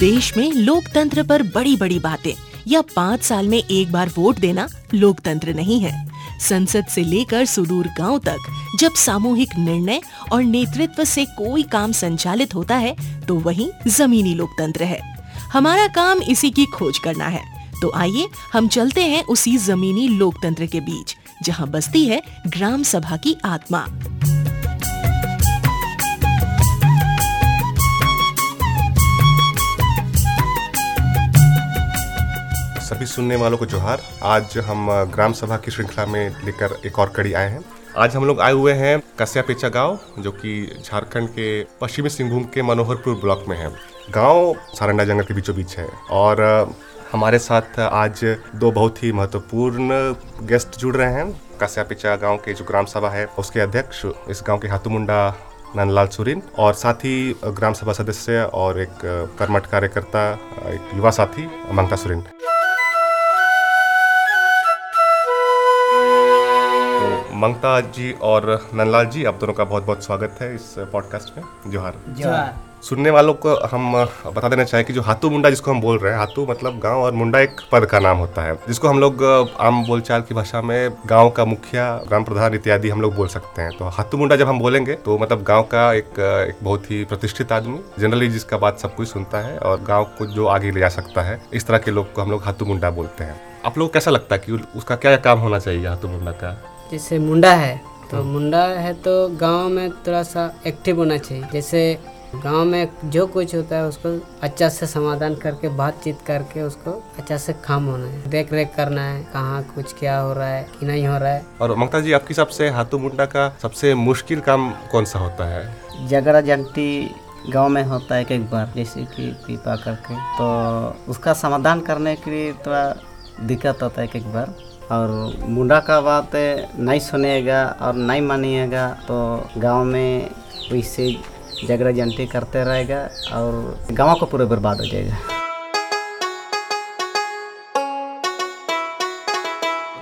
देश में लोकतंत्र पर बड़ी बड़ी बातें। या पाँच साल में एक बार वोट देना लोकतंत्र नहीं है। संसद से लेकर सुदूर गाँव तक, जब सामूहिक निर्णय और नेतृत्व से कोई काम संचालित होता है तो वही जमीनी लोकतंत्र है। हमारा काम इसी की खोज करना है। तो आइए, हम चलते हैं उसी जमीनी लोकतंत्र के बीच, जहाँ बसती है ग्राम सभा की आत्मा। सभी सुनने वालों को जोहार। आज हम ग्राम सभा की श्रृंखला में लेकर एक और कड़ी आए हैं। आज हम लोग आए हुए हैं कस्या पेचा गाँव, जो कि झारखंड के पश्चिमी सिंहभूम के मनोहरपुर ब्लॉक में है। गाँव सारंडा जंगल के बीचों बीच है और हमारे साथ आज दो बहुत ही महत्वपूर्ण गेस्ट जुड़ रहे हैं। कस्या पेचा गाँव के जो ग्राम सभा है, उसके अध्यक्ष इस गाँव के हाथुमुंडा नंदलाल सुरिन और साथ ही ग्राम सभा सदस्य और एक कर्मठ कार्यकर्ता, एक युवा साथी मंगता सुरिन। मंगता जी और नंदलाल जी आप दोनों का बहुत बहुत स्वागत है इस पॉडकास्ट में। जोहार। जोहार। सुनने वालों को हम बता देना चाहें कि जो हाथू मुंडा जिसको हम बोल रहे हैं हाथू मतलब गाँव और मुंडा एक पद का नाम होता है जिसको हम लोग आम बोलचाल की भाषा में गाँव का मुखिया ग्राम प्रधान इत्यादि हम लोग बोल सकते हैं। तो हाथू मुंडा जब हम बोलेंगे तो मतलब गाँव का एक, एक बहुत ही प्रतिष्ठित आदमी जनरली जिसका बात सब कुछ सुनता है और गाँव को जो आगे ले जा सकता है इस तरह के लोग को हम लोग हाथू मुंडा बोलते हैं। आप लोग कैसा लगता है कि उसका क्या काम होना चाहिए हाथू मुंडा का? जैसे मुंडा है तो मुंडा है तो गाँव में थोड़ा सा एक्टिव होना चाहिए। जैसे गाँव में जो कुछ होता है उसको अच्छा से समाधान करके बातचीत करके उसको अच्छा से काम होना है। देख रेख करना है कहाँ कुछ क्या हो रहा है कि नहीं हो रहा है। और ममता जी आपकी सबसे हाथू मुंडा का सबसे मुश्किल काम कौन सा होता है? झगड़ा जंटी गाँव में होता है एक बार जैसे कि पीपा करके। तो उसका समाधान करने के लिए थोड़ा दिक्कत होता है एक बार। और मुंडा का बात नहीं सुनेगा और नहीं मानिएगा तो गाँव में वैसे झगड़ा जंटी करते रहेगा और गाँव को पूरे बर्बाद हो जाएगा।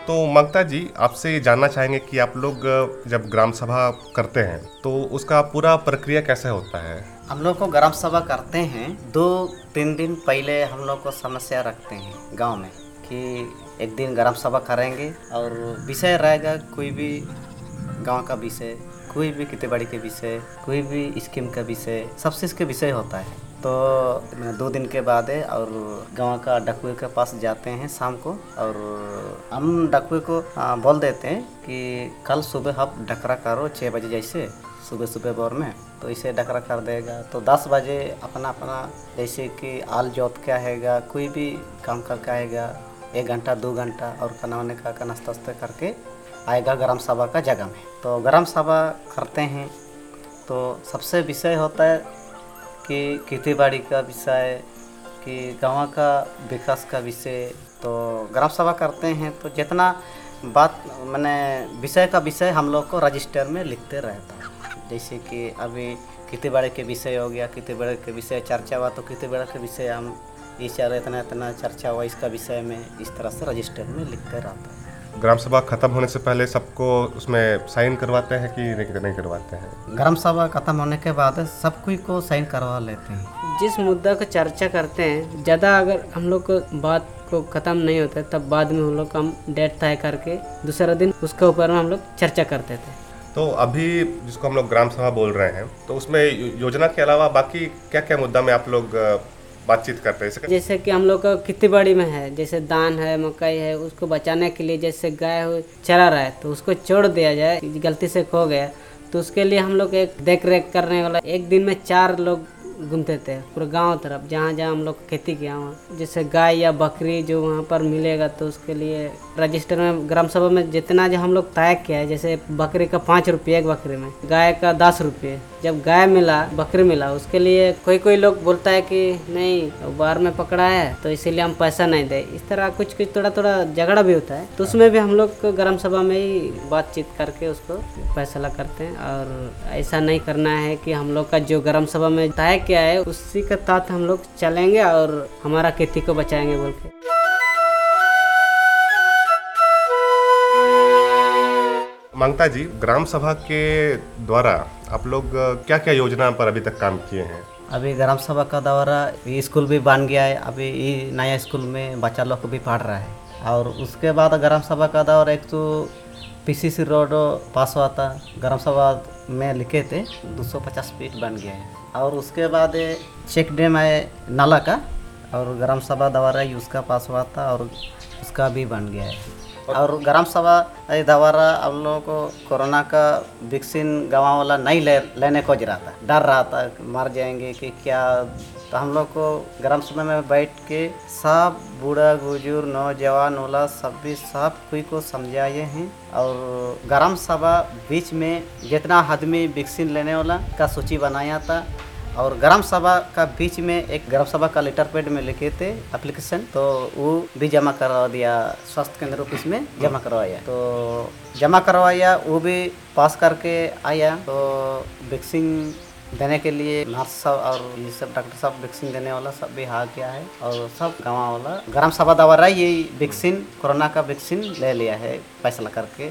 तो ममता जी आपसे ये जानना चाहेंगे कि आप लोग जब ग्राम सभा करते हैं तो उसका पूरा प्रक्रिया कैसे होता है? हम लोग को ग्राम सभा करते हैं दो तीन दिन पहले हम लोग को समस्या रखते हैं गाँव में। कि एक दिन ग्राम सभा करेंगे और विषय रहेगा कोई भी गाँव का विषय, कोई भी खेती बाड़ी के विषय, कोई भी स्कीम का विषय, सब चीज़ के विषय होता है। तो दो दिन के बाद है और गाँव का डकुए के पास जाते हैं शाम को और हम डकुए को बोल देते हैं कि कल सुबह आप डकरा करो छः बजे जैसे, सुबह सुबह बोर में। तो इसे डकरा कर देगा। तो दस बजे अपना अपना जैसे कि आल जोत क्या हैगा, कोई भी काम करके आएगा एक घंटा, दो घंटा और खाना वाने का नाश्ता वास्ता करके आएगा ग्राम सभा का जगह में। तो ग्राम सभा करते हैं तो सबसे विषय होता है कि खेती बाड़ी का विषय, कि गाँव का विकास का विषय। तो ग्राम सभा करते हैं तो जितना बात, मैंने विषय का विषय हम लोग को रजिस्टर में लिखते रहता है। जैसे कि अभी खेती बाड़ी के विषय हो गया खेती बाड़ी के विषय चर्चा हुआ तो खेती बाड़ी के विषय हम इस इतना इतना चर्चा हुआ इसका विषय में इस तरह से रजिस्टर में लिखते रहता है। ग्राम सभा खत्म होने से पहले सबको उसमें साइन करवाते हैं कि नहीं, नहीं करवाते हैं? ग्राम सभा खत्म होने के बाद सब कोई को साइन करवा लेते हैं। जिस मुद्दा को चर्चा करते हैं ज़्यादा अगर हम लोग को बात को ख़त्म नहीं होता है तब बाद में हम लोग हम डेट तय करके दूसरा दिन उसके ऊपर हम लोग चर्चा करते थे तो अभी जिसको हम लोग ग्राम सभा बोल रहे हैं तो उसमें योजना के अलावा बाकी क्या क्या मुद्दा में आप लोग बातचीत करते हैं जैसे कि हम लोग का खेती बाड़ी में है, जैसे धान है, मकई है, उसको बचाने के लिए जैसे गाय चरा रहा है तो उसको छोड़ दिया जाए, गलती से खो गया तो उसके लिए हम लोग एक देख रेख करने वाला, एक दिन में चार लोग घूमते थे, पूरे गाँव तरफ़, जहाँ जहाँ हम लोग खेती किया वहाँ जैसे गाय या बकरी जो वहाँ पर मिलेगा तो उसके लिए रजिस्टर में, ग्राम सभा में जितना जो हम लोग तय किया है, जैसे बकरी का पाँच रुपये एक बकरी में, गाय का दस रुपये। जब गाय मिला, बकरी मिला, उसके लिए कोई कोई लोग बोलता है कि नहीं बाहर में पकड़ा है तो इसीलिए हम पैसा नहीं दे। इस तरह कुछ कुछ थोड़ा थोड़ा झगड़ा भी होता है तो उसमें भी हम लोग ग्राम सभा में ही बातचीत करके उसको फैसला करते हैं, और ऐसा नहीं करना है कि हम लोग का जो ग्राम सभा में तय क्या है उसी के तहत हम लोग चलेंगे और हमारा खेती को बचाएँगे बोल के। मंगता जी ग्राम सभा के द्वारा आप लोग क्या क्या योजना पर अभी तक काम किए हैं? अभी ग्राम सभा का द्वारा स्कूल भी बन गया है अभी ये नया स्कूल में बच्चा लोग को भी पढ़ रहा है। और उसके बाद ग्राम सभा का दौर एक तो पीसीसी रोड पास हुआ था ग्राम सभा में लिखे थे 250 फीट बन गया है। और उसके बाद चेक डैम है नाला का और ग्राम सभा द्वारा ही उसका पास हुआ था और उसका भी बन गया है। और ग्राम सभा द्वारा हम लोगों को कोरोना का वैक्सीन गंवा वाला नहीं ले लेने को रहा था। डर रहा था मर जाएँगे कि क्या। तो हम लोग को ग्राम सभा में बैठ के सब बूढ़ा बुज़ुर्ग नौजवान वाला सब भी सब कोई को समझाए हैं। और ग्राम सभा बीच में जितना आदमी वैक्सीन लेने वाला का सूची बनाया था और ग्राम सभा का बीच में एक ग्राम सभा का लेटर पैड में लिखे थे एप्लीकेशन तो वो भी जमा करवा दिया, स्वास्थ्य केंद्र ऑफ़िस में जमा करवाया। तो जमा करवाया, वो भी पास करके आया। तो वैक्सीन देने के लिए नर्स सब और ये सब डॉक्टर साहब वैक्सीन देने वाला सब भी आ किया है और सब गाँव वाला, ग्राम सभा द्वारा ये वैक्सीन कोरोना का वैक्सीन ले लिया है फैसला करके।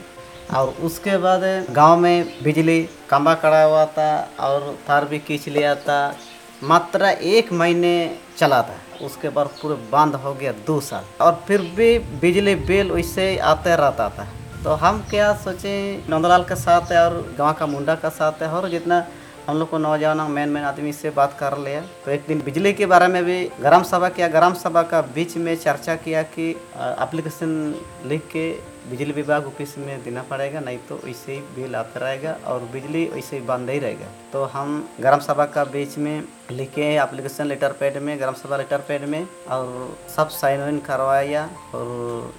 और उसके बाद गाँव में बिजली कम्बा कड़ा हुआ था और तार भी खींच लिया था। मात्र एक महीने चला था। उसके बाद पूरे बंद हो गया दो साल। और फिर भी बिजली बिल वैसे आते रहता था। तो हम क्या सोचे, नंदलाल के साथ है और गाँव का मुंडा का साथ है और जितना हम लोग को नौजवान मेन मेन आदमी से बात कर लिया तो एक दिन बिजली के बारे में भी, ग्राम सभा किया, ग्राम सभा का बीच में चर्चा किया कि एप्लीकेशन लिख के बिजली विभाग ऑफ़िस में देना पड़ेगा, नहीं तो ऐसे ही बिल आता रहेगा और बिजली ऐसे ही बंद ही रहेगा। तो हम ग्राम सभा का बीच में लिखे एप्लीकेशन लेटर पैड में, ग्राम सभा लेटर पैड में और सब साइन इन करवाया और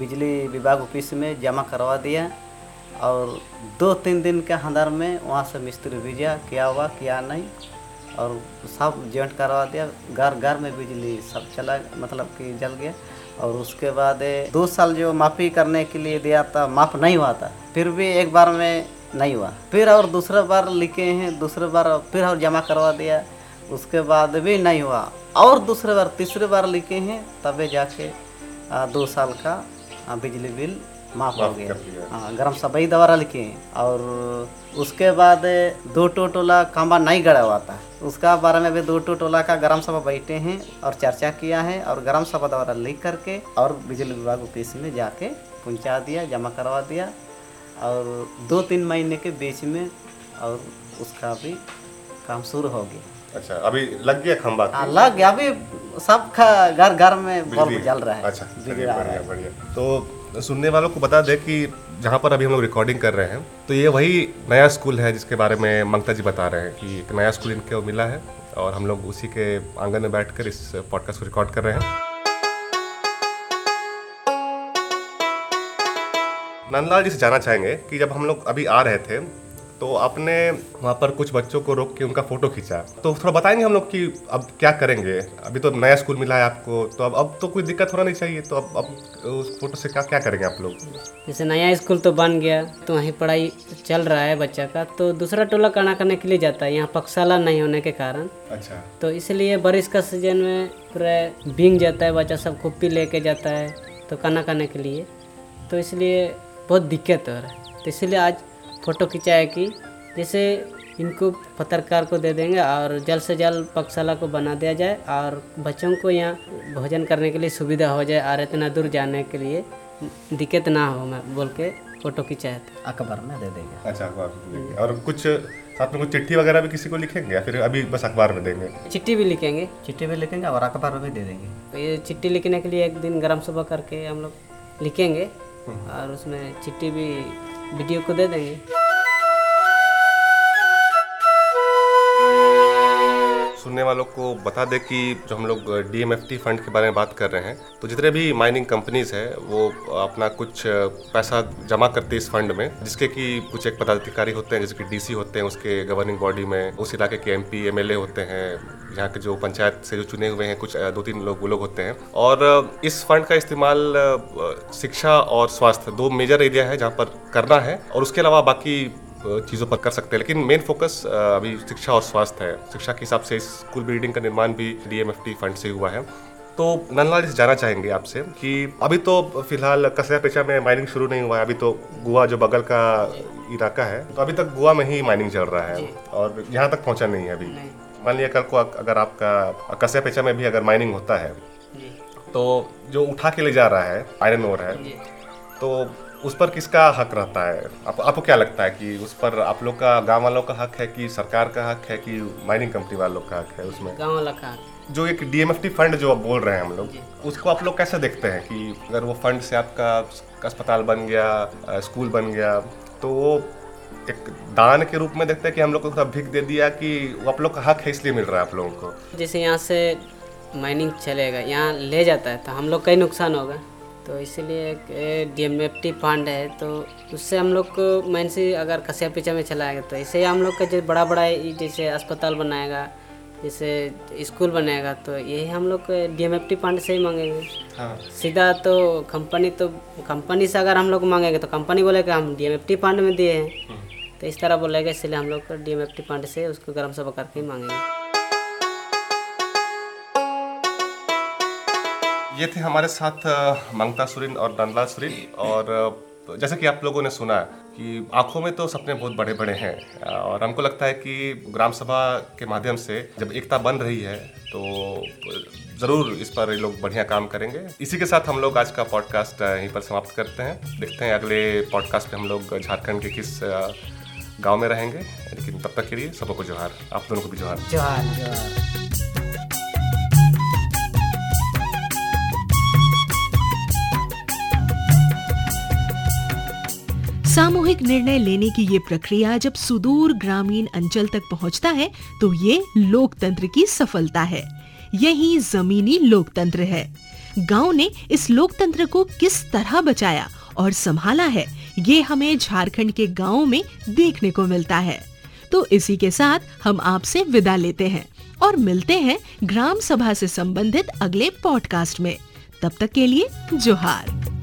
बिजली विभाग ऑफ़िस में जमा करवा दिया। और दो तीन दिन के अंदर में वहाँ से मिस्त्री भेजा क्या हुआ, क्या नहीं। और सब जॉइंट करवा दिया। घर घर में बिजली सब चला मतलब कि जल गया। और उसके बाद दो साल जो माफ़ी करने के लिए दिया था, माफ़ नहीं हुआ था। फिर भी एक बार में नहीं हुआ। फिर और दूसरा बार लिखे हैं, दूसरे बार फिर और जमा करवा दिया। उसके बाद भी नहीं हुआ। और दूसरे बार, तीसरे बार लिखे हैं, तबे जाके दो साल का बिजली बिल माफ़ हो गया हाँ ग्राम सभा ही द्वारा लिखे और उसके बाद दो टो टोला खंबा नहीं गड़ा हुआ था। उसका बारे में भी दो टो टोला का ग्राम सभा बैठे हैं और चर्चा किया है और ग्राम सभा द्वारा लिख करके और बिजली विभाग ऑफ़िस में जाके पहुँचा दिया जमा करवा दिया और दो तीन महीने के बीच में और उसका भी काम शुरू हो गया। अच्छा अभी लग गया खंबा? हाँ लग गया। अभी सबका घर घर में बल्ब जल रहा है। अच्छा बढ़िया बढ़िया। तो सुनने वालों को बता दें कि जहाँ पर अभी हम लोग रिकॉर्डिंग कर रहे हैं तो ये वही नया स्कूल है जिसके बारे में ममता जी बता रहे हैं कि एक नया स्कूल इनको मिला है और हम लोग उसी के आँगन में बैठकर इस पॉडकास्ट को रिकॉर्ड कर रहे हैं। नंदलाल जी से जाना चाहेंगे कि जब हम लोग अभी आ रहे थे तो आपने वहाँ पर कुछ बच्चों को रोक के उनका फ़ोटो खींचा। तो थोड़ा बताएँगे हम लोग कि अब क्या करेंगे? अभी तो नया स्कूल मिला है आपको तो अब अब तो कोई दिक्कत होना नहीं चाहिए तो अब अब उस फ़ोटो से क्या क्या करेंगे आप लोग? जैसे नया स्कूल तो बन गया तो वहीं पढ़ाई चल रहा है बच्चा का तो दूसरा टोला काना करने के लिए जाता है यहाँ पक्षशाला नहीं होने के कारण। अच्छा। तो इसलिए बारिश का सीज़न में पूरा भींग जाता है बच्चा सब कुप्पी लेके जाता है तो काना करने के लिए। तो इसलिए बहुत दिक्कत हो रहा है। तो इसलिए आज फ़ोटो खिंचाया कि जैसे इनको पत्रकार को दे देंगे और जल्द से जल्द पक्षशाला को बना दिया जाए और बच्चों को यहाँ भोजन करने के लिए सुविधा हो जाए और इतना दूर जाने के लिए दिक्कत ना हो मैं बोल के फ़ोटो खिंचाया था। अखबार में दे देंगे। अच्छा अखबार में और कुछ साथ में कुछ चिट्ठी वगैरह भी किसी को लिखेंगे या फिर अभी बस अखबार में देंगे? चिट्ठी भी लिखेंगे। चिट्ठी भी लिखेंगे और अखबार में भी दे देंगे। तो ये चिट्ठी लिखने के लिए एक दिन ग्राम सुबह करके हम लोग लिखेंगे और उसमें चिट्ठी भी वीडियो को दे देंगे सुनने वालों को बता दें कि जो हम लोग डीएमएफटी फंड के बारे में बात कर रहे हैं तो जितने भी माइनिंग कंपनीज़ है, वो अपना कुछ पैसा जमा करते इस फंड में, जिसके कि कुछ एक पदाधिकारी होते हैं, जैसे कि डीसी होते हैं, उसके गवर्निंग बॉडी में, उस इलाके के एमपी एमएलए होते हैं, यहाँ के जो पंचायत से जो चुने हुए हैं, कुछ दो तीन लोग, वो लोग होते हैं। और इस फंड का इस्तेमाल शिक्षा और स्वास्थ्य, दो मेजर एरिया है जहाँ पर करना है, और उसके अलावा बाकी चीज़ों पर कर सकते हैं। लेकिन मेन फोकस अभी शिक्षा और स्वास्थ्य है। शिक्षा के हिसाब से स्कूल बिल्डिंग का निर्माण भी डीएमएफटी फंड से हुआ है। तो नंदलाल जी जाना चाहेंगे आपसे कि अभी तो फ़िलहाल कसया पेचा में माइनिंग शुरू नहीं हुआ है। अभी तो गोवा जो बगल का इलाका है तो अभी तक गोवा में ही माइनिंग चल रहा है। और यहाँ तक पहुँचा नहीं है अभी। मान लिया कल को अगर आपका कस्या पेचा में भी अगर माइनिंग होता है तो जो उठा के ले जा रहा है आयरन ओर है तो उस पर किसका हक रहता है? आप, आपको क्या लगता है कि उस पर आप लोग का गाँव वालों का हक है कि सरकार का हक है कि माइनिंग कंपनी वालों का हक है उसमें? गाँव वालों का जो एक डीएमएफटी फंड जो बोल रहे हैं हम लोग उसको आप लोग कैसे देखते हैं कि अगर वो फंड से आपका अस्पताल बन गया स्कूल बन गया तो वो एक दान के रूप में देखते हैं कि हम लोग को थोड़ा भीख दे दिया कि वो आप लोग का हक है इसलिए मिल रहा है आप लोगों को? जैसे यहाँ से माइनिंग चलेगा यहाँ ले जाता है तो हम लोग का ही नुकसान होगा। तो इसीलिए एक D M F T fund है तो उससे हम लोग को माइन से अगर कसिया पीछा में चलाएगा तो इससे हम लोग का जो बड़ा बड़ा जैसे अस्पताल बनाएगा जैसे स्कूल बनाएगा तो यही हम लोग D M F T fund से ही मांगेंगे। हाँ। सीधा तो कंपनी तो कंपनी से अगर हम लोग मांगेंगे तो कंपनी बोलेगा हम D M F T fund में दिए हैं। तो इस तरह बोलेगा इसलिए हम लोग D M F T fund से उसको गर्म सभा करके ही मांगेंगे। ये थे हमारे साथ मंगता सुरिन और नंदलाल सुरिन। और जैसे कि आप लोगों ने सुना कि आँखों में तो सपने बहुत बड़े बड़े हैं, और हमको लगता है कि ग्राम सभा के माध्यम से जब एकता बन रही है तो ज़रूर इस पर ये लोग बढ़िया काम करेंगे। इसी के साथ हम लोग आज का पॉडकास्ट यहीं पर समाप्त करते हैं। देखते हैं अगले पॉडकास्ट पे हम लोग झारखंड के किस गाँव में रहेंगे। लेकिन तब तक के लिए सबको जोहार। आप दोनों को भी जोहार। जोहार जोहार। सामूहिक निर्णय लेने की ये प्रक्रिया जब सुदूर ग्रामीण अंचल तक पहुँचता है तो ये लोकतंत्र की सफलता है। यही जमीनी लोकतंत्र है। गाँव ने इस लोकतंत्र को किस तरह बचाया और संभाला है, ये हमें झारखंड के गाँव में देखने को मिलता है। तो इसी के साथ हम आपसे विदा लेते हैं और मिलते हैं ग्राम सभा से संबंधित अगले पॉडकास्ट में। तब तक के लिए जोहार।